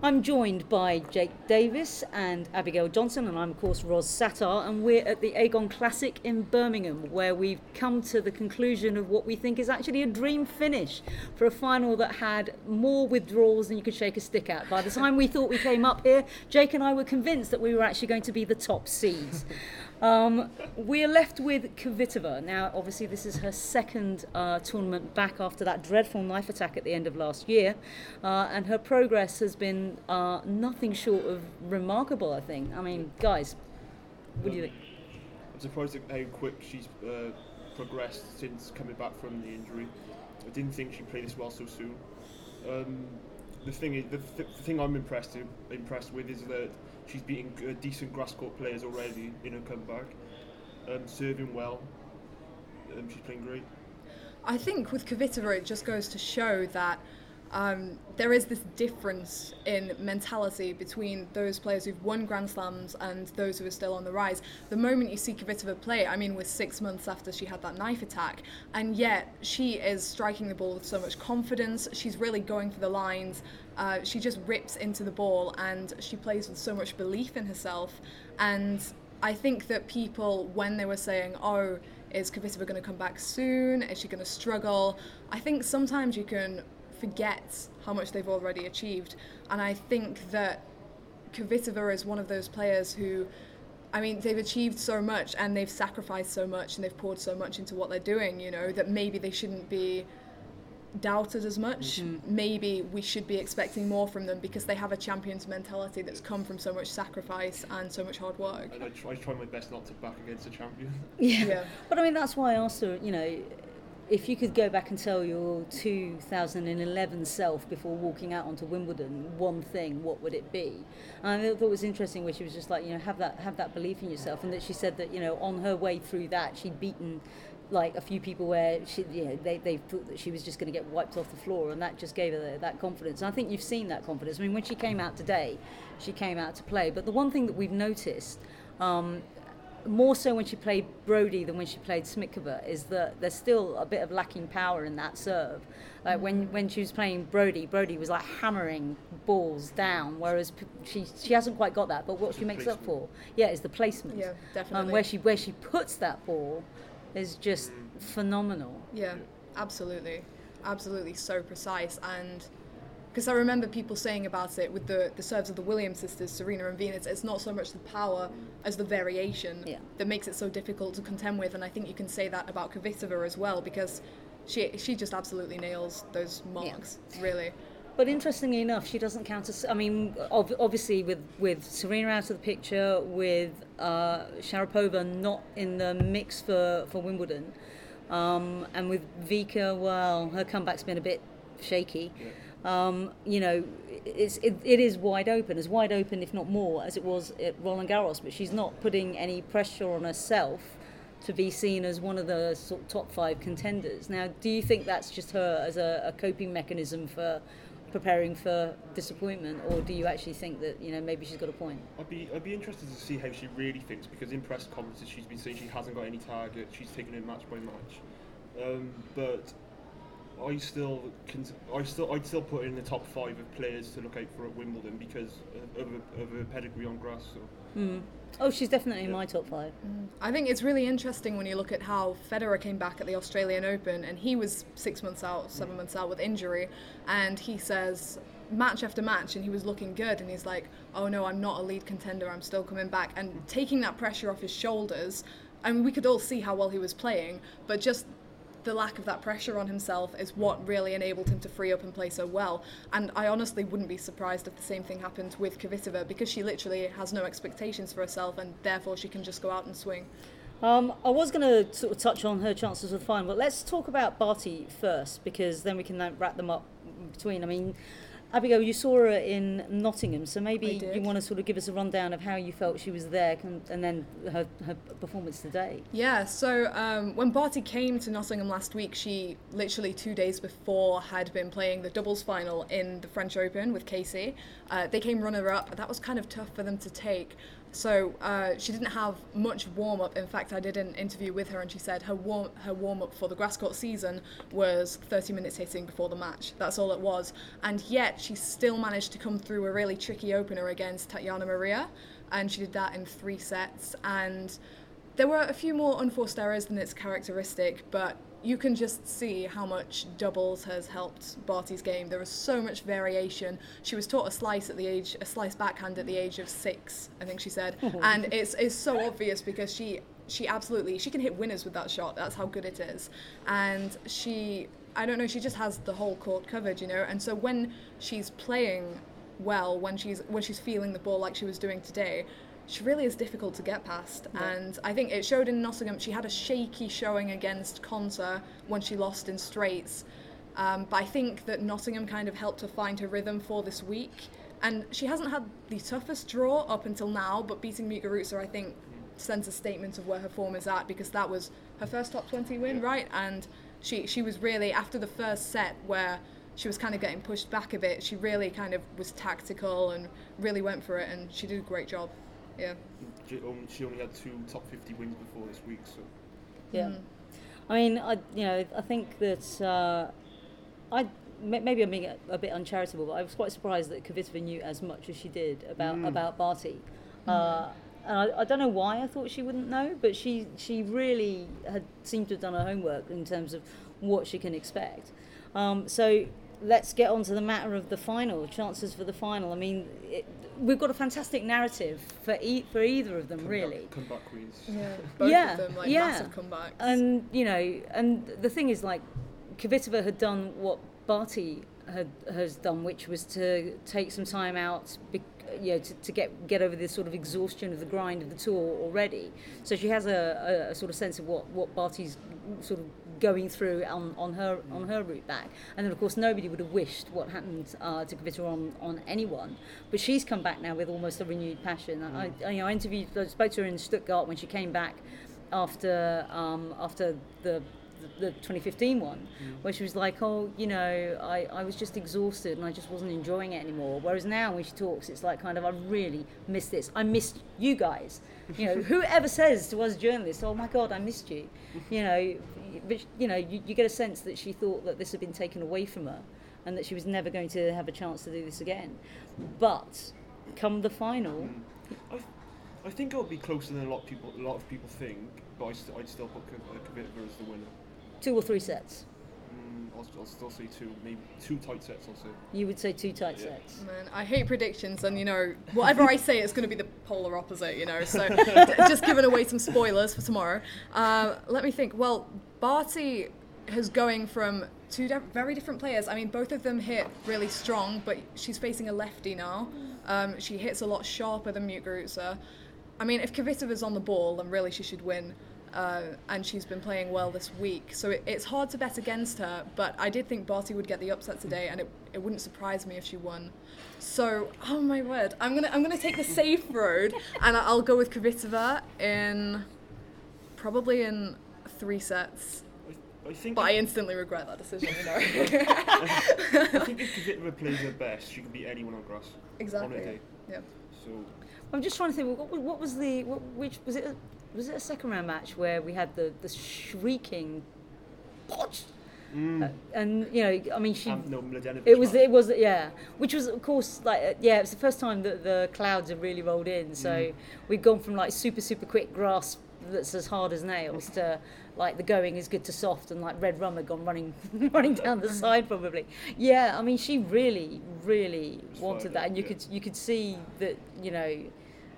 I'm joined by Jake Davis and Abigail Johnson, and I'm, of course, Ros Sattar, and we're at the Aegon Classic in Birmingham, where we've come to the conclusion of what we think is actually a dream finish for a final that had more withdrawals than you could shake a stick at. By the time we thought we came up here, Jake and I were convinced that we were actually going to be the top seeds. Um, we're left with Kvitova. Now, obviously, this is her second uh, tournament back after that dreadful knife attack at the end of last year, uh, and her progress has been uh, nothing short of remarkable, I think. I mean, guys, what do you think? I'm surprised at how quick she's uh, progressed since coming back from the injury. I didn't think she'd play this well so soon. Um, the thing is, the, th- the thing I'm impressed impressed with is that she's beating uh, decent grass court players already in her comeback, um, serving well. Um, she's playing great. I think with Kvitova, it just goes to show that um, there is this difference in mentality between those players who've won Grand Slams and those who are still on the rise. The moment you see Kvitova play, I mean, we're six months after she had that knife attack, and yet she is striking the ball with so much confidence. She's really going for the lines. Uh, she just rips into the ball and she plays with so much belief in herself. And I think that people, when they were saying, oh, is Kvitova going to come back soon? Is she going to struggle? I think sometimes you can forget how much they've already achieved. And I think that Kvitova is one of those players who, I mean, they've achieved so much and they've sacrificed so much and they've poured so much into what they're doing, you know, that maybe they shouldn't be doubted as much. Mm-hmm. Maybe we should be expecting more from them because they have a champion's mentality that's come from so much sacrifice and so much hard work. And I try, I try my best not to back against a champion. Yeah. yeah. But I mean, that's why I asked her, you know, if you could go back and tell your 2011 self before walking out onto Wimbledon one thing, what would it be? And I thought it was interesting where she was just like, you know, have that have that belief in yourself, and that she said that you know on her way through that she'd beaten like a few people where she, you know, they, they thought that she was just going to get wiped off the floor, and that just gave her the, that confidence. And I think you've seen that confidence. I mean, when she came out today, she came out to play. But the one thing that we've noticed, um, more so when she played Broady than when she played Smitkova, is that there's still a bit of lacking power in that serve. Like when, when she was playing Broady, Broady was like hammering balls down, whereas she she hasn't quite got that. But what she makes placement. up for, yeah, is the placement. Yeah, definitely. Um, where she where she puts that ball is just phenomenal. Yeah, absolutely, absolutely, so precise and. Because I remember people saying about it with the, the serves of the Williams sisters, Serena and Venus, it's not so much the power as the variation yeah. that makes it so difficult to contend with. And I think you can say that about Kvitova as well, because she she just absolutely nails those marks, yeah. really. But interestingly enough, she doesn't count as. I mean, ov- obviously with with Serena out of the picture, with uh, Sharapova not in the mix for for Wimbledon, um, and with Vika, well, her comeback's been a bit shaky. Yeah. Um, you know, it's, it, it is wide open, as wide open, if not more, as it was at Roland Garros. But she's not putting any pressure on herself to be seen as one of the sort of top five contenders. Now, do you think that's just her as a, a coping mechanism for preparing for disappointment, or do you actually think that you know maybe she's got a point? I'd be I'd be interested to see how she really thinks because in press conferences she's been saying she hasn't got any target, she's taking it match by match, um, but. I still, I still, I'd still put in the top five of players to look out for at Wimbledon because of, of, of a pedigree on grass. So. Mm. Oh, she's definitely in my top five. Mm. I think it's really interesting when you look at how Federer came back at the Australian Open and he was six months out, seven months out with injury, and he says match after match and he was looking good and he's like, oh no, I'm not a lead contender, I'm still coming back, and taking that pressure off his shoulders. I mean, we could all see how well he was playing, but just the lack of that pressure on himself is what really enabled him to free up and play so well. And I honestly wouldn't be surprised if the same thing happened with Kvitova because she literally has no expectations for herself and therefore she can just go out and swing. Um, I was going to sort of touch on her chances of the final, but let's talk about Barty first because then we can wrap them up between. I mean, Abigail, you saw her in Nottingham, so maybe you want to sort of give us a rundown of how you felt she was there and then her, her performance today. Yeah, so um, when Barty came to Nottingham last week, she literally two days before had been playing the doubles final in the French Open with Casey. Uh, they came runner up. That was kind of tough for them to take. So uh, she didn't have much warm up. In fact, I did an interview with her, and she said her warm her warm up for the grass court season was 30 minutes hitting before the match. That's all it was, and yet she still managed to come through a really tricky opener against Tatiana Maria, and she did that in three sets. And there were a few more unforced errors than its characteristic, but you can just see how much doubles has helped Barty's game. There was so much variation. She was taught a slice at the age, a slice backhand at the age of six, I think she said, and it's it's so obvious because she she absolutely she can hit winners with that shot. That's how good it is, and she I don't know she just has the whole court covered, you know. And so when she's playing well, when she's when she's feeling the ball like she was doing today, she really is difficult to get past. Yeah. And I think it showed in Nottingham. She had a shaky showing against Konta when she lost in straights. Um, but I think that Nottingham kind of helped her find her rhythm for this week. And she hasn't had the toughest draw up until now, but beating Muguruza, I think, sends a statement of where her form is at because that was her first top 20 win, right? And she, she was really, after the first set where she was kind of getting pushed back a bit, she really kind of was tactical and really went for it, and she did a great job. Yeah. She only, she only had two top 50 wins before this week, so Yeah. Mm. I mean, I you know I think that uh, I maybe I'm being a, a bit uncharitable, but I was quite surprised that Kvitova knew as much as she did about Mm. about Barty. Uh, and I, I don't know why I thought she wouldn't know, but she she really had seemed to have done her homework in terms of what she can expect. Um, so let's get on to the matter of the final chances for the final. I mean, it, we've got a fantastic narrative for e- for either of them, comeback- really. comeback queens. Yeah. Both Yeah, of them, like yeah. massive comebacks. And you know, and the thing is, like, Kvitova had done what Barty had has done, which was to take some time out, be, you know, to, to get get over this sort of exhaustion of the grind of the tour already. So she has a, a, a sort of sense of what what Barty's sort of going through on, on her on her route back. And then of course nobody would have wished what happened uh, to Kvitova on, on anyone. But she's come back now with almost a renewed passion. I, I, you know, I interviewed, I spoke to her in Stuttgart when she came back after um, after the the 2015 one, where she was like, "Oh, you know, I, I was just exhausted and I just wasn't enjoying it anymore." Whereas now, when she talks, it's like kind of, "I really miss this. I missed you guys." You know, whoever says to us journalists, "Oh my God, I missed you," you know, but you know, you, you get a sense that she thought that this had been taken away from her, and that she was never going to have a chance to do this again. But come the final, I, I think I'll be closer than a lot of people. A lot of people think, but I st- I'd still put Kv- Kvitova as the winner. two or three sets. Mm, I'll, I'll still say two, maybe two tight sets. I'll say. You would say two tight Yeah. sets. Man, I hate predictions, and you know, whatever I say, it's going to be the polar opposite, you know. So, d- just giving away some spoilers for tomorrow. Uh, let me think. Well, Barty is going from two di- very different players. I mean, both of them hit really strong, but she's facing a lefty now. Um, she hits a lot sharper than Muguruza. I mean, if Kvitova's on the ball, then really she should win. Uh, and she's been playing well this week, so it, it's hard to bet against her. But I did think Barty would get the upset today, and it, it wouldn't surprise me if she won. So, oh my word, I'm gonna I'm gonna take the safe road, and I'll go with Kvitova in probably in three sets. I, I think. But I if, instantly regret that decision, you know. I think if Kvitova plays her best, she can beat anyone on grass exactly. day. Yeah. So I'm just trying to think. What, what was the what, which was it? A, was it a second round match where we had the the shrieking, "Potch!" mm, Uh, and you know, I mean, she. um, no, It was, match. it was, yeah. Which was, of course, like, uh, yeah. It was the first time that the clouds had really rolled in. So Mm. we've gone from like super, super quick grass that's as hard as nails to like the going is good to soft, and like red rum had gone running, running down the side probably. Yeah, I mean, she really, really wanted that, and you yeah. could, you could see that, you know,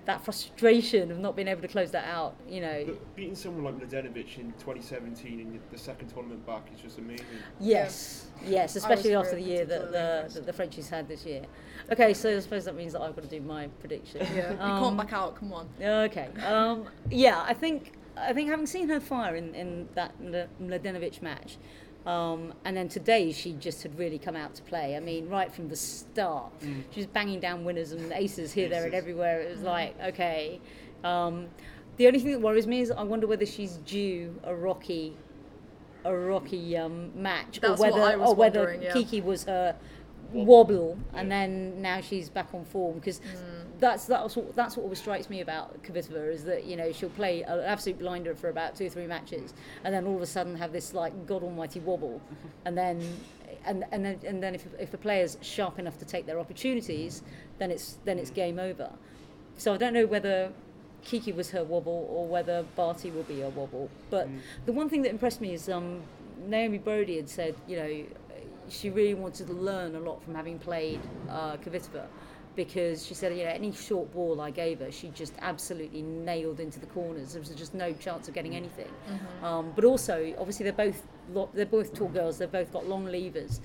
that frustration of not being able to close that out. You know, But beating someone like Mladenovic in 2017 in the second tournament back is just amazing. Yes, yes, especially after the year that the, that the Frenchies had this year. Okay, so I suppose that means that I've got to do my prediction. Yeah. You Um, can't back out. Come on. Okay. Um, yeah, I think I think having seen her fire in, in that Mla- Mladenovic match, um, and then today she just had really come out to play. I mean, right from the start, Mm. she was banging down winners and aces here, there, and everywhere. It was like, okay. Um, the only thing that worries me is I wonder whether she's due a rocky, a rocky um, match, That's or what whether I was or whether yeah. Kiki was her Wobble. wobble, and Yeah. then now she's back on form because that's that's what that's what always strikes me about Kvitova is that you know she'll play an absolute blinder for about two or three matches, and then all of a sudden have this like god almighty wobble, and then and and then and then if if the player's sharp enough to take their opportunities, then it's then it's game over. So I don't know whether Kiki was her wobble or whether Barty will be her wobble. But Mm. the one thing that impressed me is um, Naomi Broady had said, you know, she really wanted to learn a lot from having played uh, Kvitova because she said, you know, any short ball I gave her, she just absolutely nailed into the corners. There was just no chance of getting anything. Um, but also, obviously, they're both lo- they're both tall girls. They've both got long levers.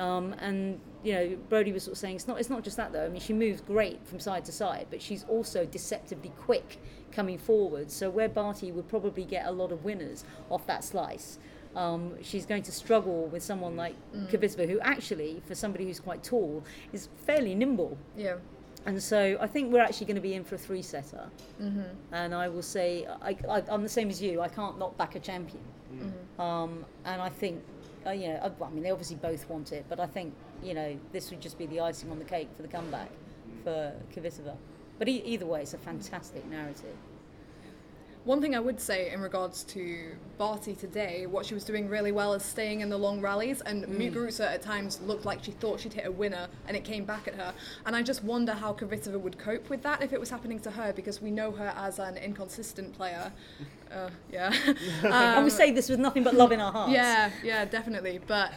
Um, and you know, Broady was sort of saying it's not it's not just that though. I mean, she moves great from side to side, but she's also deceptively quick coming forward. So where Barty would probably get a lot of winners off that slice, um, she's going to struggle with someone like Kvitova, who actually, for somebody who's quite tall, is fairly nimble. Yeah. And so I think we're actually going to be in for a three setter. Mm-hmm. And I will say, I, I, I'm the same as you, I can't knock back a champion. Um, and I think, uh, you know, well, I mean, they obviously both want it, but I think, you know, this would just be the icing on the cake for the comeback for Kvitova. But e- either way, it's a fantastic narrative. One thing I would say in regards to Barty today, what she was doing really well is staying in the long rallies, and Muguruza at times looked like she thought she'd hit a winner, and it came back at her. And I just wonder how Kvitova would cope with that if it was happening to her, because we know her as an inconsistent player. Uh, yeah. I Um, would say this with nothing but love in our hearts. yeah, yeah, definitely. But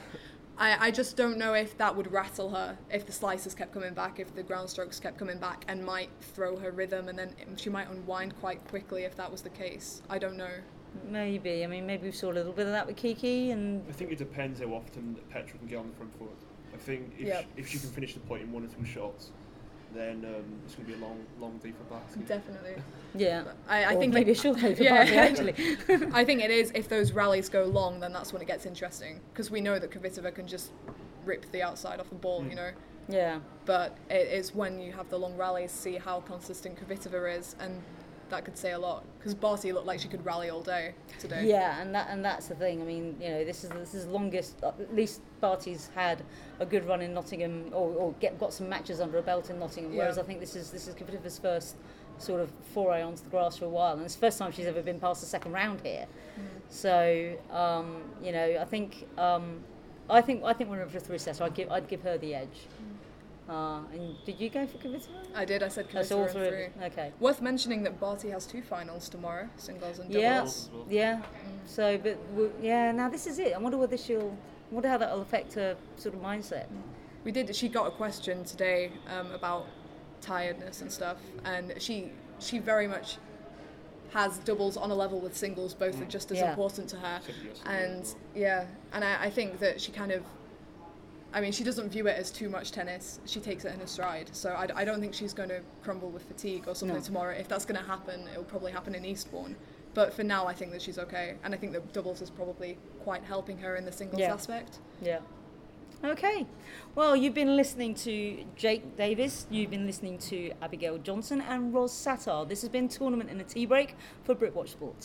I, I just don't know if that would rattle her if the slices kept coming back, if the ground strokes kept coming back, and might throw her rhythm, and then she might unwind quite quickly if that was the case. I don't know. Maybe. I mean, maybe we saw a little bit of that with Kiki, and I think it depends how often Petra can get on the front foot. I think if, Yep. she, if she can finish the point in one or two shots, then um, it's going to be a long, long day for Barty. Definitely. yeah. I, I Or think maybe it- a short day for Yeah. Barty, actually. I think it is. If those rallies go long, then that's when it gets interesting because we know that Kvitova can just rip the outside off the ball, you know. yeah. But it is when you have the long rallies, see how consistent Kvitova is, and that could say a lot. Because Barty looked like she could rally all day today. Yeah, and that and that's the thing. I mean, you know, this is this is the longest. At least Barty's had a good run in Nottingham, or, or get got some matches under a belt in Nottingham. Whereas Yeah. I think this is this is Kvitova's first sort of foray onto the grass for a while, and it's the first time she's ever been past the second round here. So um, you know, I think um, I think I think we're in for a three set. I'd give I'd give her the edge. Uh, and did you go for Kvitova? I did. I said That's all Kvitova three. in three. Okay. Worth mentioning that Barty has two finals tomorrow, singles and doubles. as well. yeah. So, but yeah, now this is it. I wonder whether she'll, I wonder how that will affect her sort of mindset. We did. She got a question today um, about tiredness and stuff, and she she very much has doubles on a level with singles. Both are just as Yeah. important to her. Said yesterday as And yeah, and I, I think that she kind of. I mean, she doesn't view it as too much tennis. She takes it in her stride. So I, I don't think she's going to crumble with fatigue or something No. tomorrow. If that's going to happen, it'll probably happen in Eastbourne. But for now, I think that she's okay. And I think that doubles is probably quite helping her in the singles Yeah. aspect. Yeah. Okay. Well, you've been listening to Jake Davis. You've been listening to Abigail Johnson and Ros Sattar. This has been Tournament in a Tea Break for Britwatch Sports.